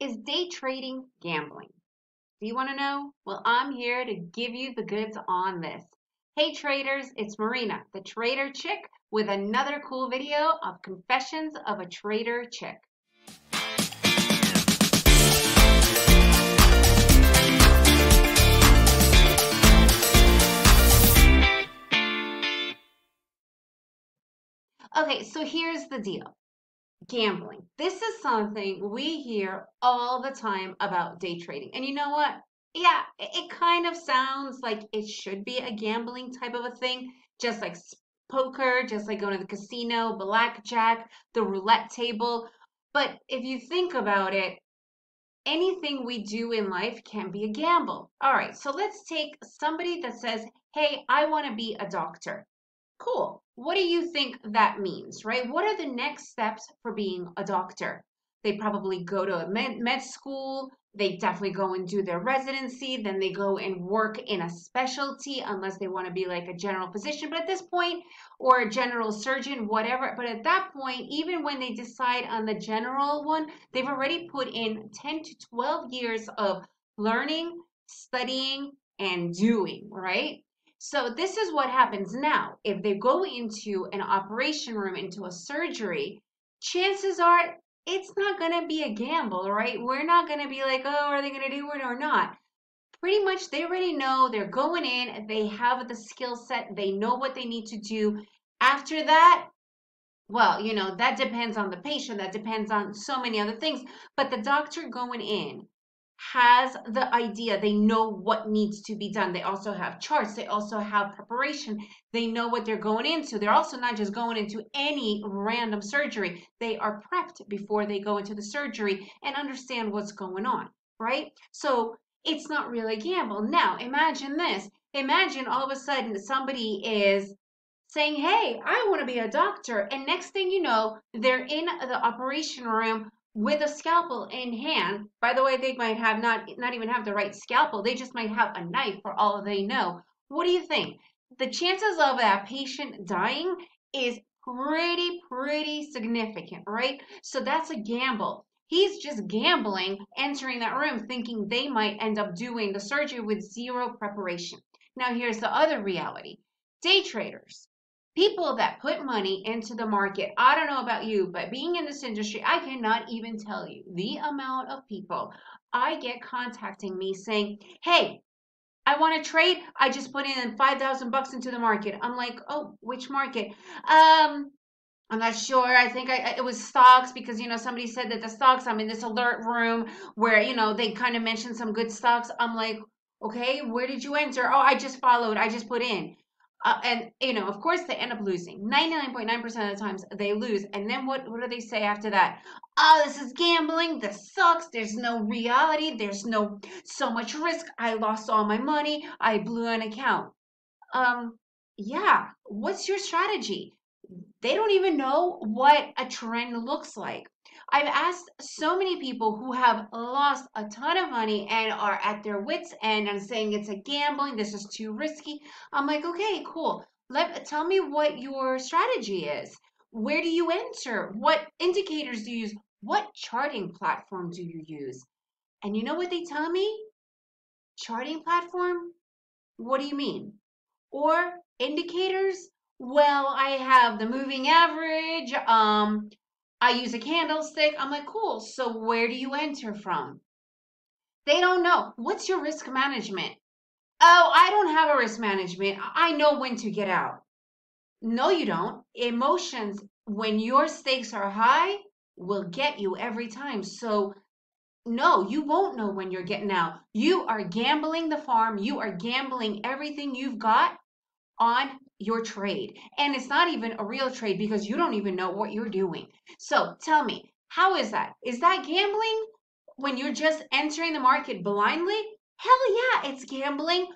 Is day trading gambling? Do you want to know? Well, I'm here to give you the goods on this. Hey traders, it's Marina, the Trader Chick, with another cool video of Confessions of a Trader Chick. Okay, so here's the deal gambling. This is something we hear all the time about day trading. And you know what? Yeah, it kind of sounds like it should be a gambling type of a thing, just like poker, just like going to the casino, blackjack, the roulette table. But if you think about it, anything we do in life can be a gamble. All right, so let's take somebody that says, Hey, I want to be a doctor. Cool. What do you think that means, right? What are the next steps for being a doctor? They probably go to a med, med school. They definitely go and do their residency. Then they go and work in a specialty, unless they want to be like a general physician. But at this point, or a general surgeon, whatever. But at that point, even when they decide on the general one, they've already put in 10 to 12 years of learning, studying, and doing, right? So this is what happens now. If they go into an operation room, into a surgery, chances are it's not going to be a gamble, right? We're not going to be like, oh, are they going to do it or not? Pretty much they already know they're going in, they have the skill set, they know what they need to do. After that, well, you know, that depends on the patient, that depends on so many other things. But the doctor going in has the idea. They know what needs to be done. They also have charts. They also have preparation. They know what they're going into. They're also not just going into any random surgery. They are prepped before they go into the surgery and understand what's going on, right? So it's not really a gamble. Now, imagine this. Imagine all of a sudden somebody is saying, Hey, I want to be a doctor. And next thing you know, they're in the operation room with a scalpel in hand. By the way, they might have not not even have the right scalpel. They just might have a knife for all they know. What do you think? The chances of that patient dying is pretty pretty significant, right? So that's a gamble. He's just gambling entering that room thinking they might end up doing the surgery with zero preparation. Now here's the other reality. Day traders people that put money into the market. I don't know about you, but being in this industry, I cannot even tell you the amount of people I get contacting me saying, "Hey, I want to trade. I just put in 5,000 bucks into the market." I'm like, "Oh, which market?" Um, I'm not sure. I think I, it was stocks because you know somebody said that the stocks. I'm in this alert room where you know they kind of mentioned some good stocks. I'm like, okay, where did you enter? Oh, I just followed. I just put in. Uh, and you know, of course, they end up losing. 99.9% of the times they lose. And then what, what do they say after that? Oh, this is gambling. This sucks. There's no reality. There's no so much risk. I lost all my money. I blew an account. Um, yeah. What's your strategy? They don't even know what a trend looks like. I've asked so many people who have lost a ton of money and are at their wits' end and saying it's a gambling, this is too risky. I'm like, okay, cool. Let tell me what your strategy is. Where do you enter? What indicators do you use? What charting platform do you use? And you know what they tell me? Charting platform? What do you mean? Or indicators? Well, I have the moving average, um, I use a candlestick. I'm like, cool. So where do you enter from? They don't know. What's your risk management? Oh, I don't have a risk management. I know when to get out. No, you don't. Emotions, when your stakes are high, will get you every time. So, no, you won't know when you're getting out. You are gambling the farm. You are gambling everything you've got on your trade. And it's not even a real trade because you don't even know what you're doing. So tell me, how is that? Is that gambling when you're just entering the market blindly? Hell yeah, it's gambling.